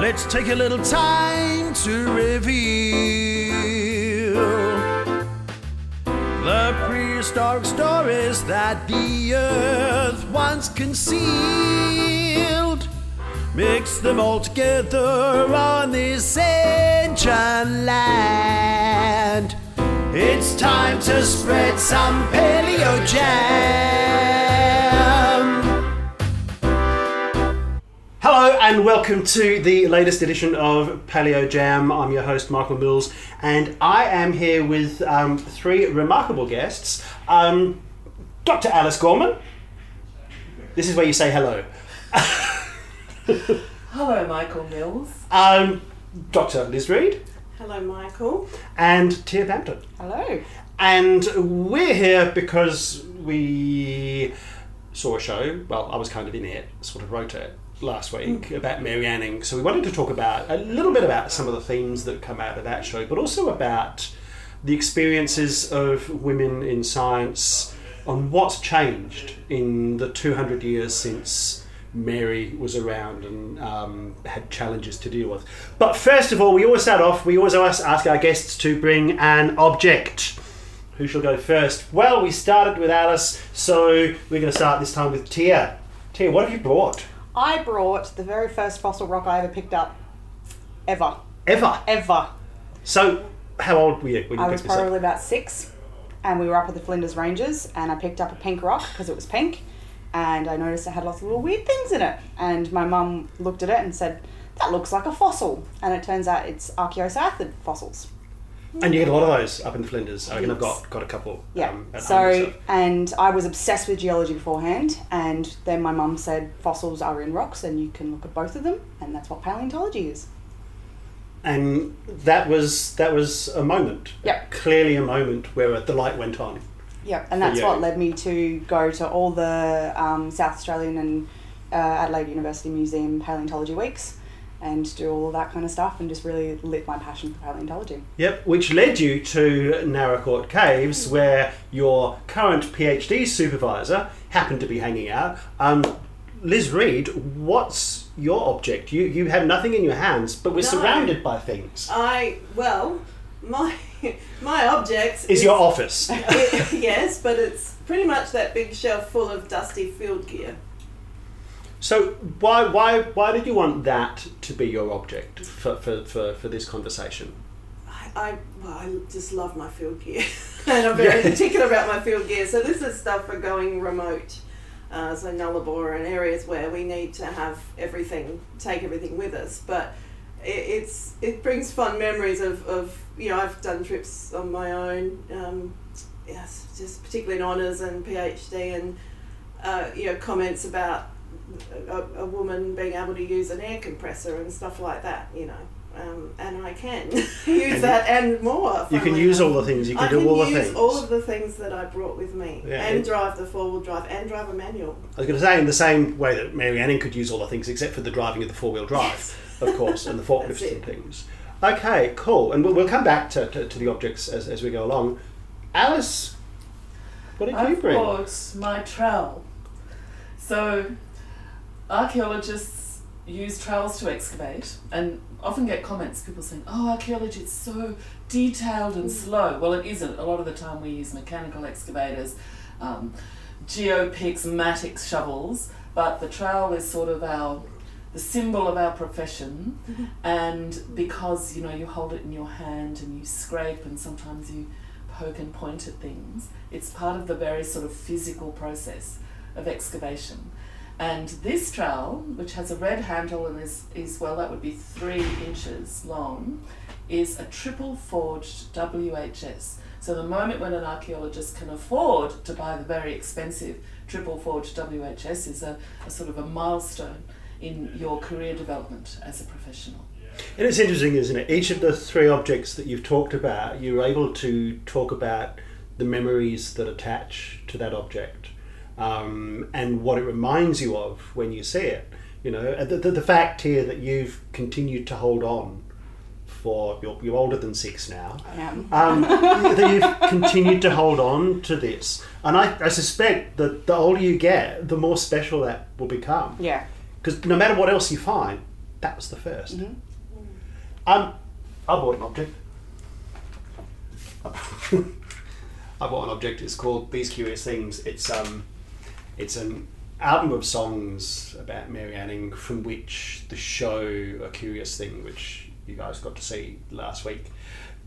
let's take a little time to reveal the prehistoric stories that the earth once concealed. Mix them all together on this ancient land. It's time to spread some palaeo jam. And welcome to the latest edition of Palaeo Jam. I'm your host Michael Mills, and I am here with um, three remarkable guests. Um, Dr. Alice Gorman. This is where you say hello. Hello, Michael Mills. Um, Dr. Liz Reed Hello, Michael. and Tiah Bampton. Hello. And we're here because we saw a show. Well, I was kind of in it, sort of wrote it last week about Mary Anning. So we wanted to talk about a little bit about some of the themes that come out of that show, but also about the experiences of women in science on what's changed in the 200 years since Mary was around and um, had challenges to deal with. But first of all, we always start off, we always ask, ask our guests to bring an object. Who shall go first? Well, we started with Alice, so we're going to start this time with Tiah. Tiah, what have you brought? I brought the very first fossil rock I ever picked up, ever, Ever. ever. So, how old were you when you I was picked this probably up? about six, and we were up at the Flinders Ranges, and I picked up a pink rock because it was pink, and I noticed it had lots of little weird things in it, and my mum looked at it and said, "That looks like a fossil," and it turns out it's archaeocyathid fossils. And you get a lot of those up in Flinders. I reckon I've got, got a couple. Yeah. Um, at home and so, and I was obsessed with geology beforehand, and then my mum said fossils are in rocks, and you can look at both of them, and that's what paleontology is. and that was that was a moment. Yep. Clearly a moment where the light went on. Yeah, and that's what led me to go to all the um, South Australian and uh, Adelaide University Museum paleontology weeks and do all of that kind of stuff and just really lit my passion for paleontology. Yep, which led you to Naracoorte Caves, where your current PhD supervisor happened to be hanging out. Um, Liz Reed, what's your object? You you have nothing in your hands, but we're No. surrounded by things. I well, my my object Is your office? yes, but it's pretty much that big shelf full of dusty field gear. So why why why did you want that to be your object for for, for, for this conversation? I, I well, I just love my field gear, and I'm very Yeah. particular about my field gear. So this is stuff for going remote. Uh, so Nullarbor and areas where we need to have everything, take everything with us. But it, it's it brings fun memories of, of you know I've done trips on my own. Um, yes, just particularly in honours and PhD and uh, you know comments about a, a woman being able to use an air compressor and stuff like that. You know. Um, and I can use that and more. You can funnily use all the things. You can I do can all the use things. all of the things that I brought with me, Yeah, and it- drive the four wheel drive, and drive a manual. I was going to say in the same way that Mary Anning could use all the things except for the driving of the four wheel drive, of course, and the forklifts and things. Okay, cool. And we'll, we'll come back to, to, to the objects as, as we go along. Alice, what did you I've bring? brought my trowel. So, archaeologists use trowels to excavate and often get comments, people saying, oh, archaeology is so detailed and slow. Well, it isn't. A lot of the time we use mechanical excavators, um, geopicks, shovels, but the trowel is sort of our the symbol of our profession and because you know you hold it in your hand and you scrape and sometimes you poke and point at things it's part of the very sort of physical process of excavation and this trowel which has a red handle and is, is well that would be three inches long is a triple forged WHS so the moment when an archaeologist can afford to buy the very expensive triple forged WHS is a, a sort of a milestone in your career development as a professional. And it's interesting, isn't it? Each of the three objects that you've talked about, you're able to talk about the memories that attach to that object um, and what it reminds you of when you see it. You know, the, the, the fact here that you've continued to hold on for, you're, you're older than six now, I am. um, that you've continued to hold on to this. And I, I suspect that the older you get, the more special that will become. Yeah. Because no matter what else you find, that was the 1st Mhm. Um, I bought an object. I bought an object. It's called These Curious Things. It's um, it's an album of songs about Mary Anning, from which the show A Curious Thing, which you guys got to see last week,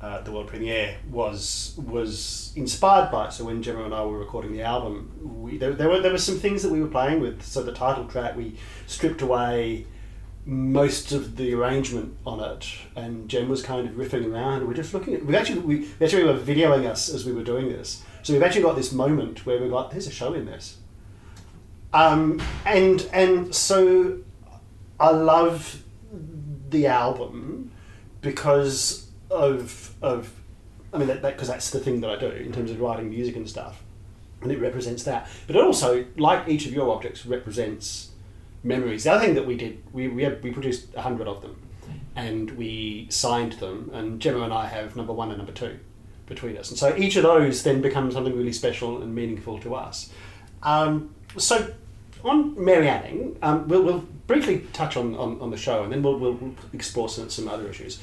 uh, the world premiere, was was inspired by. So when Gemma and I were recording the album, we, there, there were there were some things that we were playing with. So the title track, we stripped away most of the arrangement on it, and Jen was kind of riffing around. We're just looking at. We actually we we actually were videoing us as we were doing this, so we've actually got this moment where we're like, "There's a show in this," um, and and so I love the album because of of I mean that because that's the thing that I do in terms of writing music and stuff, and it represents that. But it also, like each of your objects, represents memories. The other thing that we did, we we, had, we produced a hundred of them, and we signed them. And Gemma and I have number one and number two between us, and so each of those then becomes something really special and meaningful to us. Um, so on Mary Anning, um, we'll, we'll briefly touch on, on, on the show, and then we'll, we'll explore some, some other issues.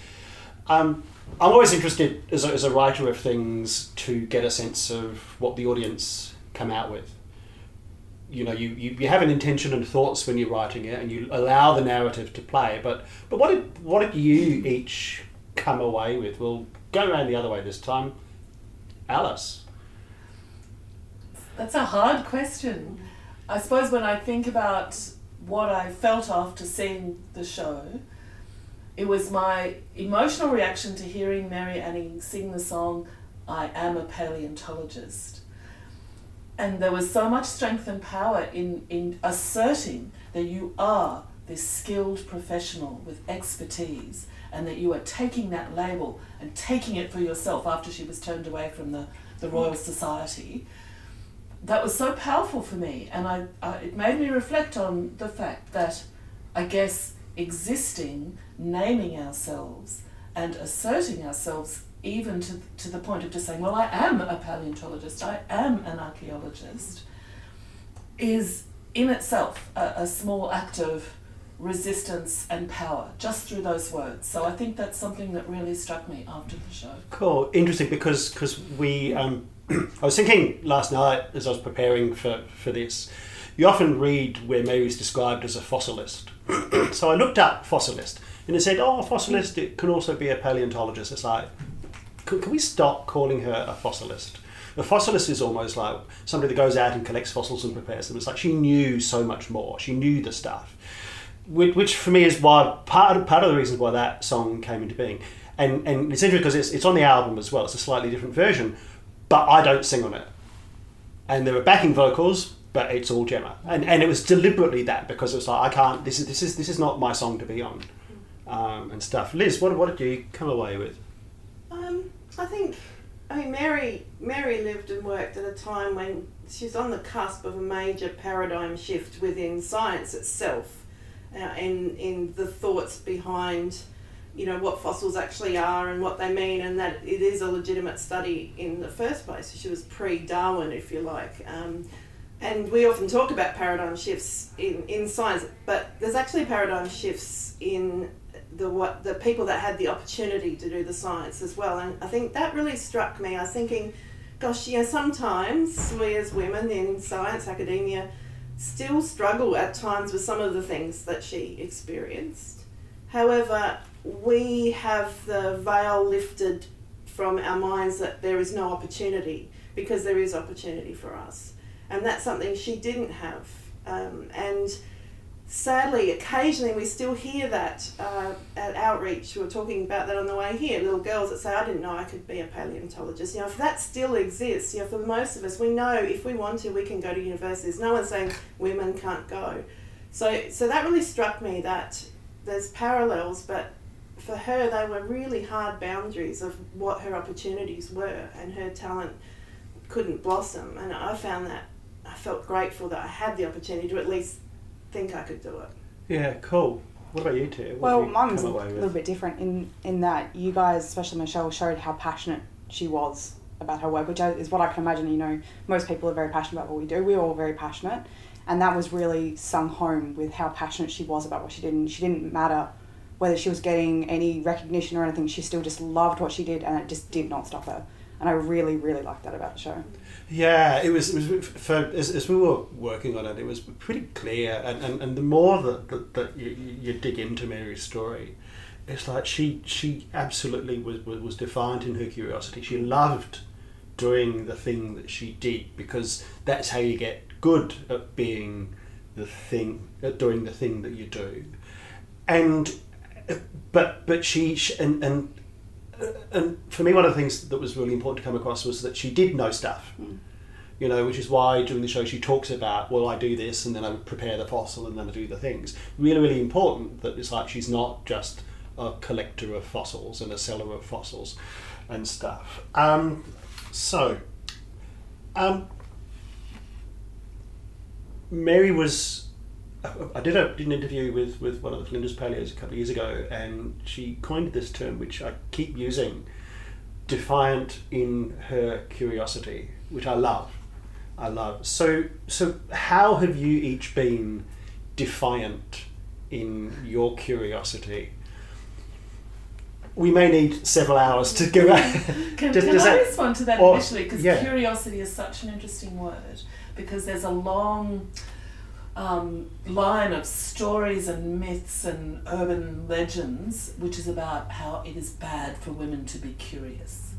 Um, I'm always interested as a, as a writer of things to get a sense of what the audience come out with you know you, you, you have an intention and thoughts when you're writing it and you allow the narrative to play but but what did what did you each come away with we'll go around the other way this time alice That's a hard question. I suppose when I think about what I felt after seeing the show, it was my emotional reaction to hearing Mary Anning sing the song I Am a Paleontologist. And there was so much strength and power in, in asserting that you are this skilled professional with expertise and that you are taking that label and taking it for yourself after she was turned away from the, the Royal Society that was so powerful for me, and I, I it made me reflect on the fact that I guess existing, naming ourselves, and asserting ourselves, even to to the point of just saying, "Well, I am a paleontologist, I am an archaeologist," is in itself a, a small act of resistance and power just through those words. So I think that's something that really struck me after the show. cool interesting because because we um, I was thinking last night as I was preparing for, for this you often read where Mary's described as a fossilist so I looked up fossilist and it said oh fossilist it can also be a paleontologist it's like can, can we stop calling her a fossilist a fossilist is almost like somebody that goes out and collects fossils and prepares them. It's like she knew so much more. She knew the stuff, which, for me is why part of, part of the reason why that song came into being. And and it's interesting because it's it's on the album as well. It's a slightly different version, but I don't sing on it. And there are backing vocals, but it's all Gemma. And and it was deliberately that because it was like I can't. This is this is this is not my song to be on, um, and stuff. Liz, what what did you come away with? Um, I think, I mean, Mary Mary lived and worked at a time when she's on the cusp of a major paradigm shift within science itself, uh, in in the thoughts behind, you know, what fossils actually are and what they mean, and that it is a legitimate study in the first place. She was pre-Darwin, if you like. Um, and we often talk about paradigm shifts in, in science, but there's actually paradigm shifts in the what the people that had the opportunity to do the science as well. And I think that really struck me. I was thinking, gosh, you know, sometimes we as women in science academia still struggle at times with some of the things that she experienced. However, we have the veil lifted from our minds that there is no opportunity because there is opportunity for us. And that's something she didn't have. Um, and sadly, occasionally we still hear that uh, at outreach. We were talking about that on the way here. Little girls that say, "I didn't know I could be a paleontologist." You know, if that still exists, you know, for most of us, we know if we want to, we can go to universities. No one's saying women can't go. So, so that really struck me that there's parallels, but for her, they were really hard boundaries of what her opportunities were, and her talent couldn't blossom. And I found that I felt grateful that I had the opportunity to at least think I could do it. Yeah, cool. What about you two? What Well, did you mine was a come away with? little bit different in, in that you guys, especially Michelle, showed how passionate she was about her work, which is what I can imagine. You know, most people are very passionate about what we do. We're all very passionate, and that was really sung home with how passionate she was about what she did. And she didn't matter whether she was getting any recognition or anything, she still just loved what she did, and it just did not stop her. And I really, really liked that about the show. Yeah, it was. It was for as, as we were working on it, it was pretty clear, and, and, and the more that that, that you, you dig into Mary's story, it's like she she absolutely was, was defiant in her curiosity. She loved doing the thing that she did because that's how you get good at being the thing at doing the thing that you do, and but but she, she and and and for me, one of the things that was really important to come across was that she did know stuff. You know, which is why during the show she talks about, well, I do this and then I prepare the fossil and then I do the things. Really, really important that it's like she's not just a collector of fossils and a seller of fossils and stuff. Um, so, um, Mary was. I did, a, did an interview with, with one of the Flinders Paleos a couple of years ago, and she coined this term, which I keep using defiant in her curiosity, which I love. I love. So, so how have you each been defiant in your curiosity? We may need several hours to go. Can, Does- can does I that- respond to that or- initially? Because yeah. curiosity is such an interesting word because there's a long um, line of stories and myths and urban legends which is about how it is bad for women to be curious.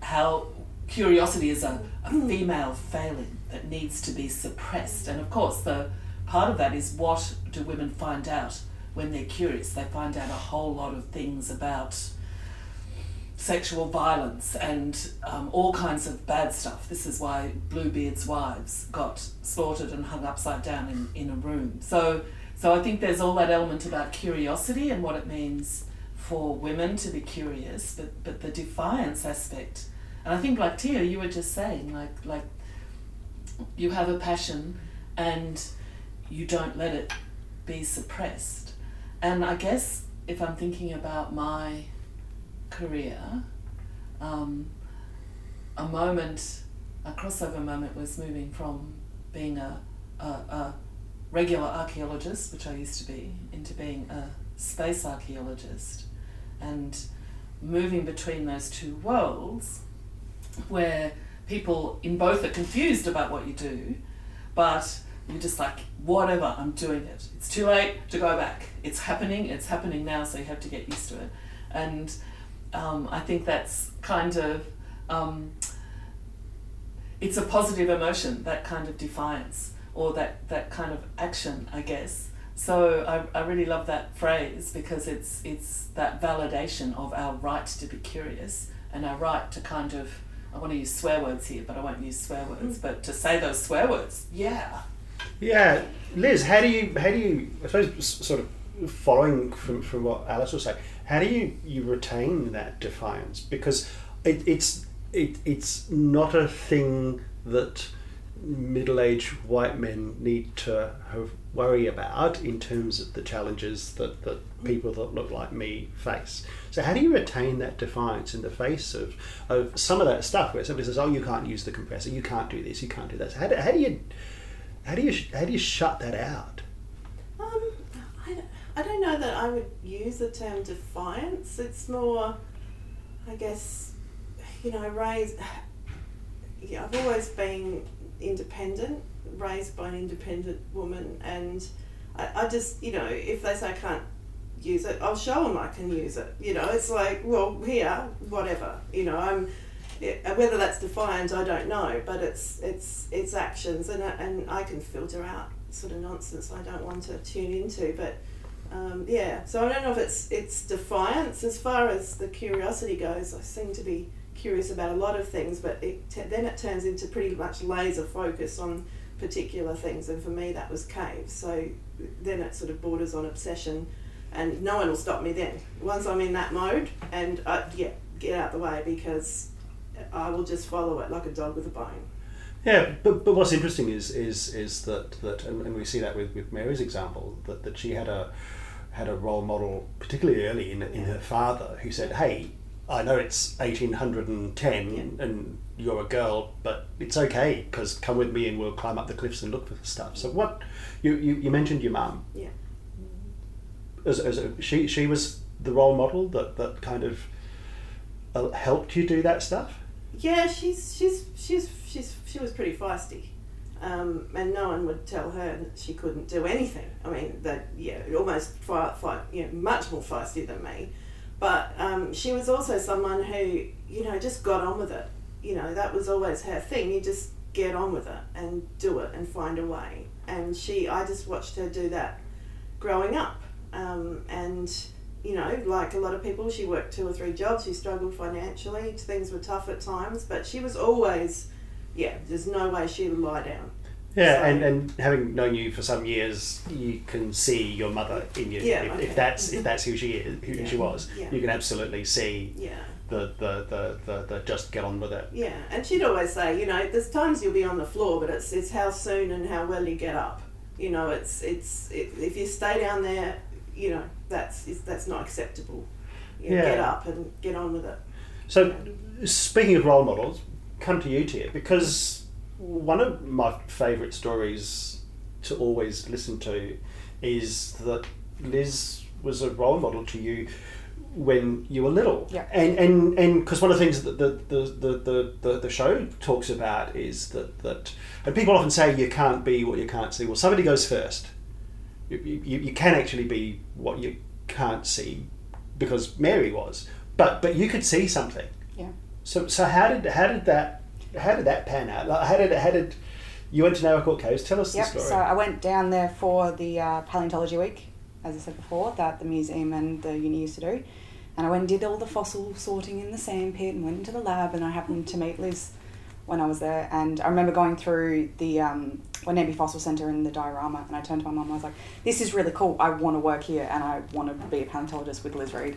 How curiosity is a, a female failing that needs to be suppressed. And of course, the part of that is what do women find out when they're curious? They find out a whole lot of things about sexual violence and um, all kinds of bad stuff. This is why Bluebeard's wives got slaughtered and hung upside down in, in a room. So, so I think there's all that element about curiosity and what it means for women to be curious, but, but the defiance aspect. And I think, like Tiah, you were just saying, like like you have a passion and you don't let it be suppressed. And I guess if I'm thinking about my career, um, a moment, a crossover moment was moving from being a, a, a regular archaeologist, which I used to be, into being a space archaeologist. And moving between those two worlds, where people in both are confused about what you do, but you're just like, whatever, I'm doing it. It's too late to go back. It's happening, it's happening now, so you have to get used to it. And um, I think that's kind of, um, it's a positive emotion, that kind of defiance, or that, that kind of action, I guess. So I, I really love that phrase because it's it's that validation of our right to be curious and our right to kind of I want to use swear words here, but I won't use swear words. But to say those swear words, yeah, Yeah, Liz, how do you how do you I suppose sort of following from, from what Alice was saying, how do you, you retain that defiance? Because it, it's it, it's not a thing that middle-aged white men need to have worry about in terms of the challenges that, that people that look like me face. So how do you retain that defiance in the face of, of some of that stuff where somebody says, "Oh, you can't use the compressor, you can't do this, you can't do that." So how do, how do you how do you how do you shut that out? I, don't- know that I would use the term defiance. It's more, I guess, you know, raised. Yeah, I've always been independent, raised by an independent woman, and I, I just, you know, if they say I can't use it, I'll show them I can use it. You know, it's like, well, here, whatever. You know, I'm. Whether that's defiant, I don't know, but it's it's it's actions, and and I can filter out sort of nonsense I don't want to tune into. But um, yeah, so I don't know if it's it's defiance as far as the curiosity goes. I seem to be curious about a lot of things, but it t- then it turns into pretty much laser focus on particular things, and for me that was caves. So then it sort of borders on obsession, and no one will stop me then. Once I'm in that mode, and I, yeah, get out the way because I will just follow it like a dog with a bone. Yeah, but, but what's interesting is is is that that and, and we see that with, with Mary's example that, that she had a had a role model particularly early in in her father who said, "Hey, I know it's eighteen hundred and ten and you're a girl, but it's okay because come with me and we'll climb up the cliffs and look for the stuff." So what you you, you mentioned your mum. Yeah. as, as a, she she was the role model that that kind of uh, helped you do that stuff. Yeah, she's she's she's she's she was pretty feisty, um, and no one would tell her that she couldn't do anything. I mean, that yeah, almost fi- fi- you know, much more feisty than me. But um, she was also someone who you know just got on with it. You know, that was always her thing. You just get on with it and do it and find a way. And she, I just watched her do that growing up, um, and you know, like a lot of people, she worked two or three jobs. She struggled financially. Things were tough at times, but she was always, yeah, there's no way she would lie down. Yeah, So- and, and having known you for some years, you can see your mother in you. Yeah, if, okay. if that's if mm-hmm. that's who she is, who she was, Yeah. you can absolutely see Yeah. the the, the, the, the just get on with it. Yeah, and she'd always say, you know, there's times you'll be on the floor, but it's it's how soon and how well you get up. You know, it's it's it, if you stay down there, you know, that's that's not acceptable. You know, Yeah. Get up and get on with it. So, speaking of role models, come to you, Tiah, because one of my favourite stories to always listen to is that Liz was a role model to you when you were little. Yeah. And and and because one of the things that the the, the, the, the show talks about is that that and people often say you can't be what you can't see. Well, somebody goes first. You, you, you can actually be what you can't see because Mary was, but but you could see something. So so how did how did that how did that pan out? Like, how did how did you went to Naracoorte Caves? Tell us Yep. the story. So I went down there for the uh, paleontology week, as I said before, that the museum and the uni used to do. And I went and did all the fossil sorting in the sandpit and went into the lab and I happened to meet Liz when I was there. And I remember going through the um, Fossil Centre in the diorama and I turned to my mum and I was like, this is really cool. I want to work here and I want to be a paleontologist with Liz Reed.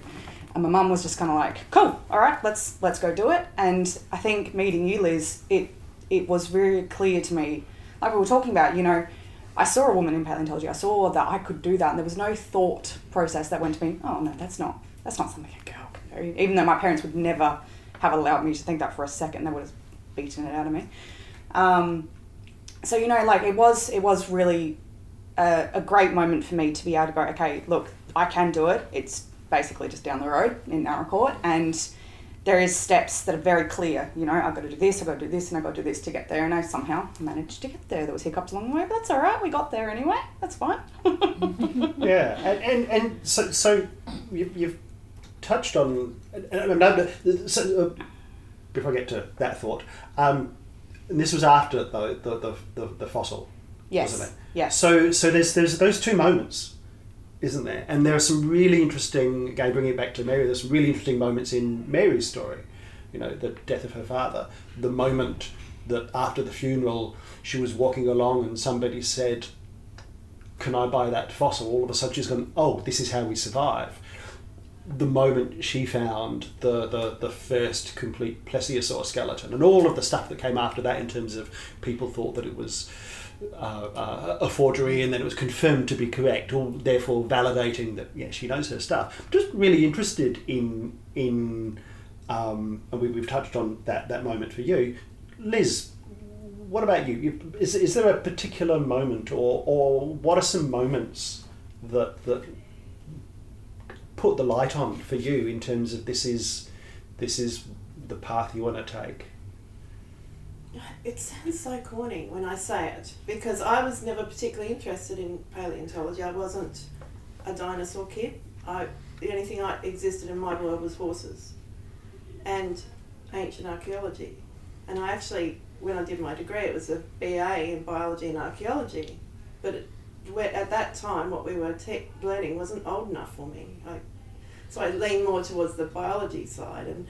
And my mum was just kind of like, cool, all right, let's let's go do it. And I think meeting you, Liz, it it was very clear to me, like we were talking about, you know, I saw a woman in paleontology. I saw that I could do that, and there was no thought process that went to me. Oh no, that's not that's not something a girl can do. Even though my parents would never have allowed me to think that for a second, they would have beaten it out of me. Um, so you know, like it was it was really a, a great moment for me to be able to go, okay, look, I can do it. It's basically just down the road in Naracoorte, and there is steps that are very clear. You know, I've got to do this, I've got to do this, and I've got to do this to get there. And I somehow managed to get there. There was hiccups along the way, but that's all right. We got there anyway. That's fine. yeah, and and, and so so you, you've touched on. And, and, and, so, uh, before I get to that thought, um, and this was after the the, the, the, the fossil, yes. wasn't it? Yes. So so there's there's those two moments, isn't there? And there are some really interesting. Again, bringing it back to Mary, there's some really interesting moments in Mary's story. You know, the death of her father, the moment that after the funeral she was walking along and somebody said, "Can I buy that fossil?" All of a sudden she's gone, "Oh, this is how we survive." The moment she found the, the, the first complete plesiosaur skeleton and all of the stuff that came after that in terms of people thought that it was uh, uh, a forgery and then it was confirmed to be correct, all therefore validating that yeah she knows her stuff. Just really interested in in um, and we, we've touched on that that moment for you, Liz. What about you? you is, is there a particular moment or or what are some moments that that put the light on for you in terms of this is this is the path you want to take? It sounds so corny when I say it because I was never particularly interested in paleontology. I wasn't a dinosaur kid. I the only thing I existed in my world was horses and ancient archaeology. And I actually, when I did my degree, it was a BA in biology and archaeology. But it, at that time, what we were te- learning wasn't old enough for me. I, so I leaned more towards the biology side, and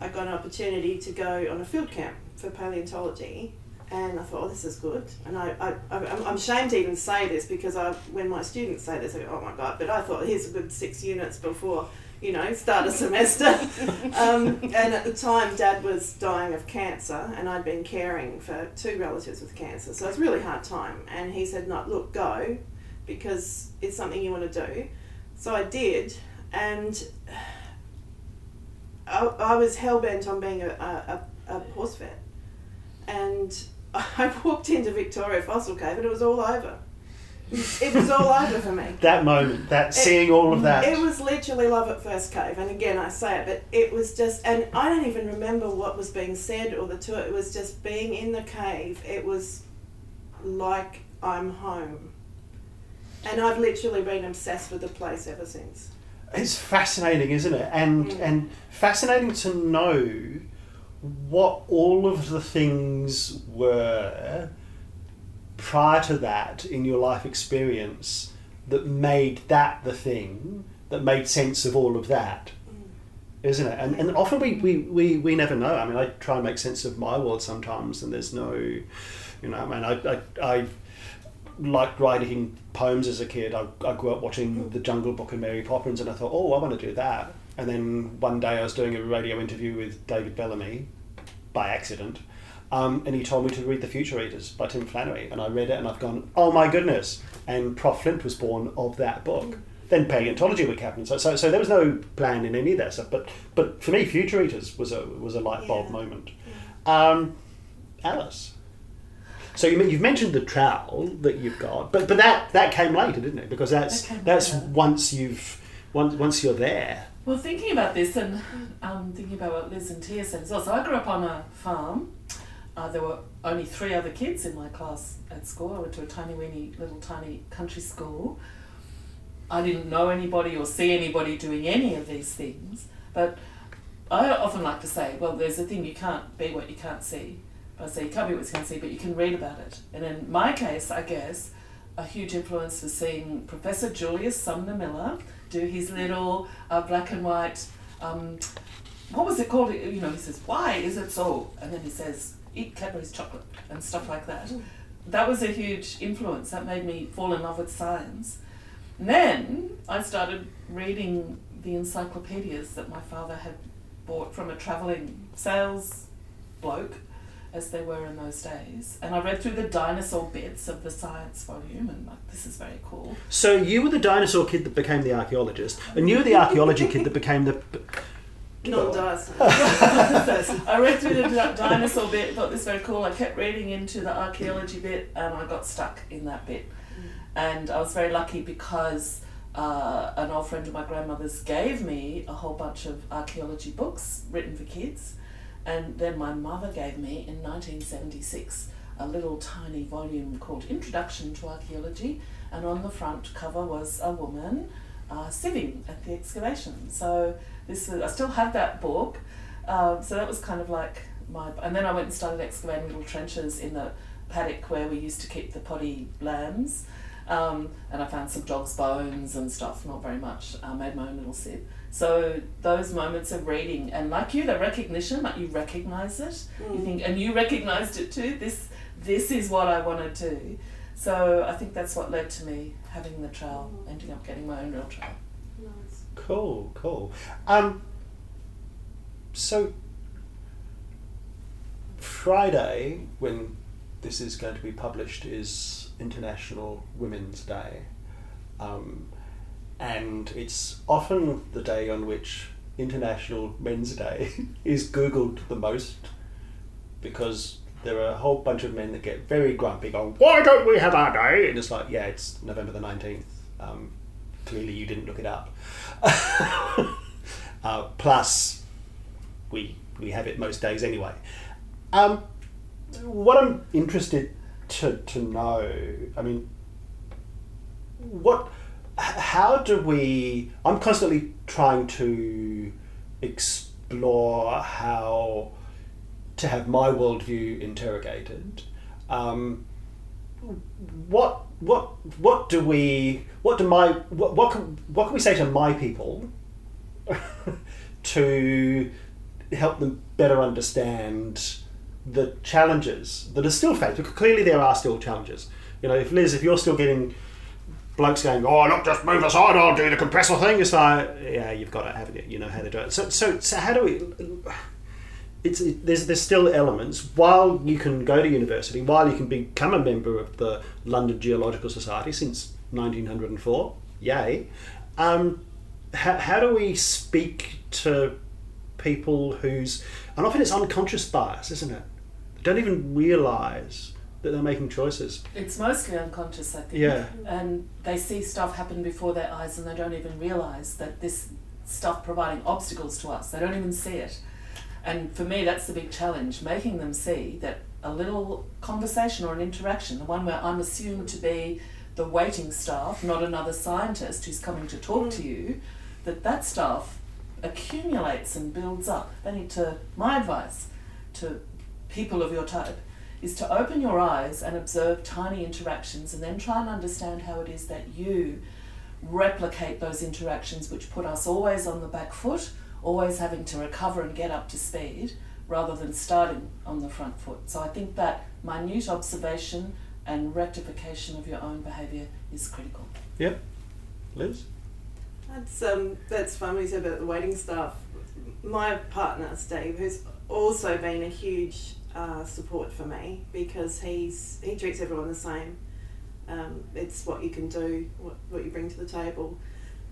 I got an opportunity to go on a field camp for paleontology. And I thought, oh, this is good. And I, I, I'm ashamed to even say this because I, when my students say this, I go, oh my God. But I thought, here's a good six units before, you know, start a semester. um, and at the time, Dad was dying of cancer, and I'd been caring for two relatives with cancer. So it was a really hard time. And he said, no, look, go because it's something you want to do. So I did. And I, I was hell bent on being a, a, a, a horse vet. And I walked into Victoria Fossil Cave and it was all over. it was all over for me. That moment, that seeing all of that. It was literally love at first cave, and again I say it, but it was just, and I don't even remember what was being said or the tour. It was just being in the cave. It was like I'm home, and I've literally been obsessed with the place ever since. It's fascinating, isn't it? And Mm. and fascinating to know what all of the things were prior to that in your life experience that made that the thing that made sense of all of that. Mm. Isn't it? And, and often we, we, we, we never know. I mean, I try and make sense of my world sometimes, and there's no, you know, I mean, I, I, I liked writing poems as a kid. I, I grew up watching The Jungle Book and Mary Poppins, and I thought, oh, I want to do that. And then one day I was doing a radio interview with David Bellamy by accident, um, and he told me to read The Future Eaters by Tim Flannery, and I read it, and I've gone, oh my goodness! And Prof Flint was born of that book. Then paleontology would happen. So, so, so there was no plan in any of that stuff. But, but for me, Future Eaters was a was a light bulb Yeah. moment. Um, Alice. So you mean you've mentioned the trowel that you've got, but but that that came later, didn't it? Because that's That that's later. once you've once once you're there. Well, thinking about this and um, thinking about what Liz and Tiah said as well. So I grew up on a farm. Uh, there were only three other kids in my class at school. I went to a tiny weeny little tiny country school. I didn't know anybody or see anybody doing any of these things. But I often like to say, well, there's a thing you can't be what you can't see. I say you can't be what you can't see, but you can read about it. And in my case, I guess, a huge influence was seeing Professor Julius Sumner Miller do his little uh, black and white, um, what was it called? You know, he says, why is it so? And then he says, eat Cadbury's chocolate and stuff like that. That was a huge influence. That made me fall in love with science. And then I started reading the encyclopedias that my father had bought from a travelling sales bloke, as they were in those days. And I read through the dinosaur bits of the science volume, and like, this is very cool. So you were the dinosaur kid that became the archaeologist, and you were the archaeology kid that became the. Not dinosaur. I read through the dinosaur bit, thought this was very cool. I kept reading into the archaeology bit, and I got stuck in that bit. And I was very lucky because uh, an old friend of my grandmother's gave me a whole bunch of archaeology books written for kids. And then my mother gave me in 1976 a little tiny volume called Introduction to Archaeology, and on the front cover was a woman uh, sieving at the excavation. So this was, I still have that book. Um, so that was kind of like my. And then I went and started excavating little trenches in the paddock where we used to keep the potty lambs. Um, and I found some dog's bones and stuff, not very much. I made my own little sieve. So those moments of reading, and like you, the recognition, like you recognize it, you think, and you recognized it too. This, this is what I want to do. So I think that's what led to me having the trowel, ending up getting my own real trowel. Nice. Cool, cool. Um, so Friday, when this is going to be published, is International Women's Day, um, and it's often the day on which International Men's Day is googled the most because there are a whole bunch of men that get very grumpy, going, "Why don't we have our day?" And it's like, yeah, it's November the nineteenth. Um, clearly, you didn't look it up. uh, plus, we we have it most days anyway. Um, what I'm interested to to know, I mean, what, how do we? I'm constantly trying to explore how to have my worldview interrogated. Um, what what what do we what do my what what can, what can we say to my people to help them better understand the challenges that are still faced because clearly there are still challenges you know if Liz if you're still getting blokes going oh look just move aside I'll do the compressor thing. It's like yeah you've got it haven't you you know how to do it. So so, so how do we it's it, there's there's still elements. While you can go to university while you can become a member of the London Geological Society since 1904 yay. Um, how, how do we speak to people whose and often it's unconscious bias isn't it? They don't even realize that they're making choices. It's mostly unconscious, I think. Yeah. And they see stuff happen before their eyes and they don't even realise that this stuff providing obstacles to us. They don't even see it. And for me, that's the big challenge making them see that a little conversation or an interaction, the one where I'm assumed to be the waiting staff, not another scientist who's coming to talk to you, that that stuff accumulates and builds up. They need to, my advice to people of your type is to open your eyes and observe tiny interactions and then try and understand how it is that you replicate those interactions which put us always on the back foot, always having to recover and get up to speed rather than starting on the front foot. So I think that minute observation and rectification of your own behaviour is critical. Yep. Liz? That's um, that's fun when you said about the waiting staff. My partner Steve, who's also been a huge uh, support for me because he's he treats everyone the same. Um, it's what you can do, what, what you bring to the table.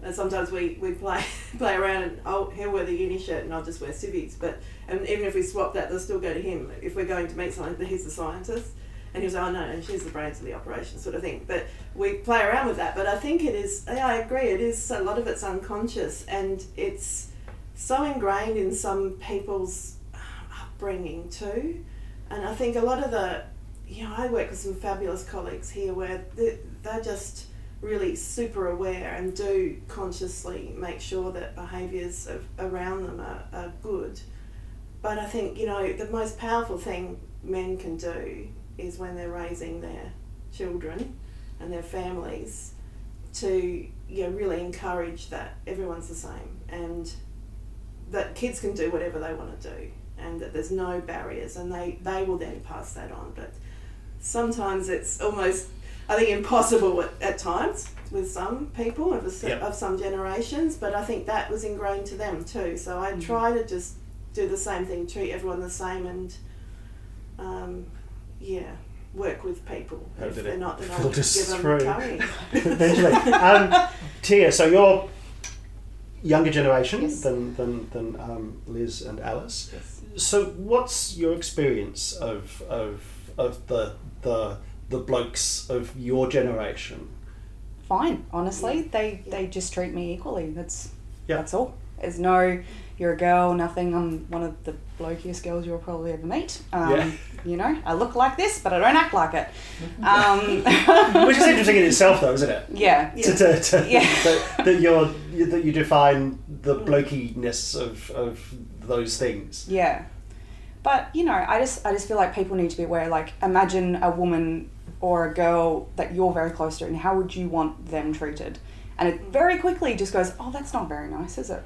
And sometimes we, we play play around and I'll, he'll wear the uni shirt and I'll just wear civvies. But and even if we swap that, they'll still go to him. If we're going to meet someone, he's the scientist. And he was, oh no, no, she's the brains of the operation, sort of thing. But we play around with that. But I think it is, yeah, I agree, it is, a lot of it's unconscious and it's so ingrained in some people's upbringing too. And I think a lot of the, you know, I work with some fabulous colleagues here where they- they're just really super aware and do consciously make sure that behaviours around them are, are good. But I think, you know, the most powerful thing men can do is when they're raising their children and their families to you know, really encourage that everyone's the same and that kids can do whatever they want to do and that there's no barriers and they, they will then pass that on. But sometimes it's almost, I think, impossible at, at times with some people of, a, Yep. of some generations, but I think that was ingrained to them too. So I try to just do the same thing, treat everyone the same and um, yeah, work with people. How if they're it not, then I'll filter give them curry. Eventually. um, Tiah, so you're younger generation Yes. than, than, than um, Liz and Alice. Yes. So what's your experience of, of, of the, the, the blokes of your generation? Fine, honestly, they they just treat me equally. That's Yeah. that's all. There's no, you're a girl, nothing. I'm one of the blokiest girls you'll probably ever meet. Um, Yeah. You know, I look like this, but I don't act like it. Um, Which is interesting in itself, though, isn't it? yeah. To, to, to, Yeah. that, that you're that you define the blokiness of, of those things. Yeah. But, you know, I just I just feel like people need to be aware, like imagine a woman or a girl that you're very close to and how would you want them treated? And it very quickly just goes, Oh, that's not very nice, is it?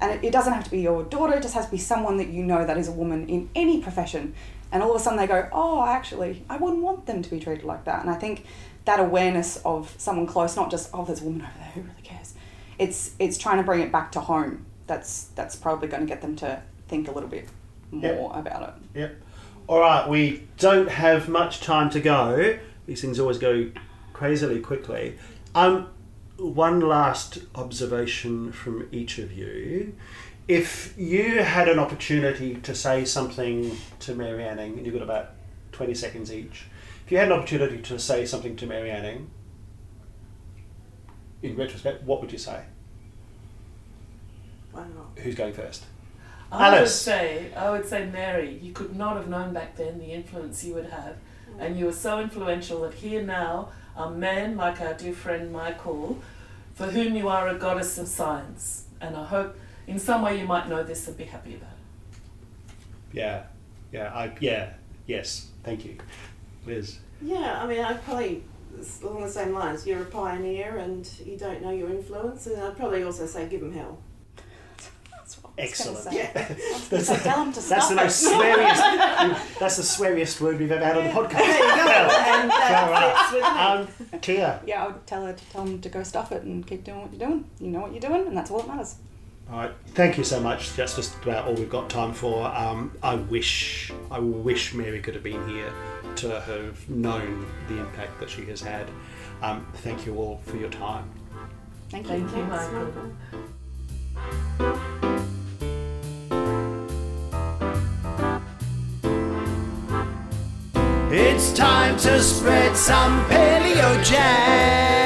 And it, it doesn't have to be your daughter, it just has to be someone that you know that is a woman in any profession. And all of a sudden they go, Oh, actually, I wouldn't want them to be treated like that. And I think that awareness of someone close, not just, oh, there's a woman over there, who really cares? It's it's trying to bring it back to home. That's that's probably going to get them to think a little bit more about it. Yep. All right, we don't have much time to go. These things always go crazily quickly. Um, one last observation from each of you. If you had an opportunity to say something to Mary Anning, and you've got about 20 seconds each, if you had an opportunity to say something to Mary Anning, in retrospect, what would you say? Wow. Who's going first? I would say, I would say, Mary, you could not have known back then the influence you would have, and you were so influential that here now are man like our dear friend Michael, for whom you are a goddess of science. And I hope, in some way, you might know this and be happy about it. Yeah, yeah, I, yeah, yes, thank you. Liz. Yeah, I mean, I'd probably, along the same lines, you're a pioneer and you don't know your influence, and I'd probably also say give them hell. That's what I was gonna Excellent. say. Yeah. I was gonna say, tell to That's stop the it. most sweariest. that's the sweariest word we've ever had on the podcast. There you go. and that fits with me. Um, Tiah. Yeah, I would tell her to tell them to go stuff it and keep doing what you're doing. You know what you're doing, and that's all that matters. All right. Thank you so much. That's just about all we've got time for. Um, I wish, I wish Mary could have been here to have known the impact that she has had. Um, thank you all for your time. Thank you. Thank you, Thanks, Michael. It's time to spread some palaeo jam.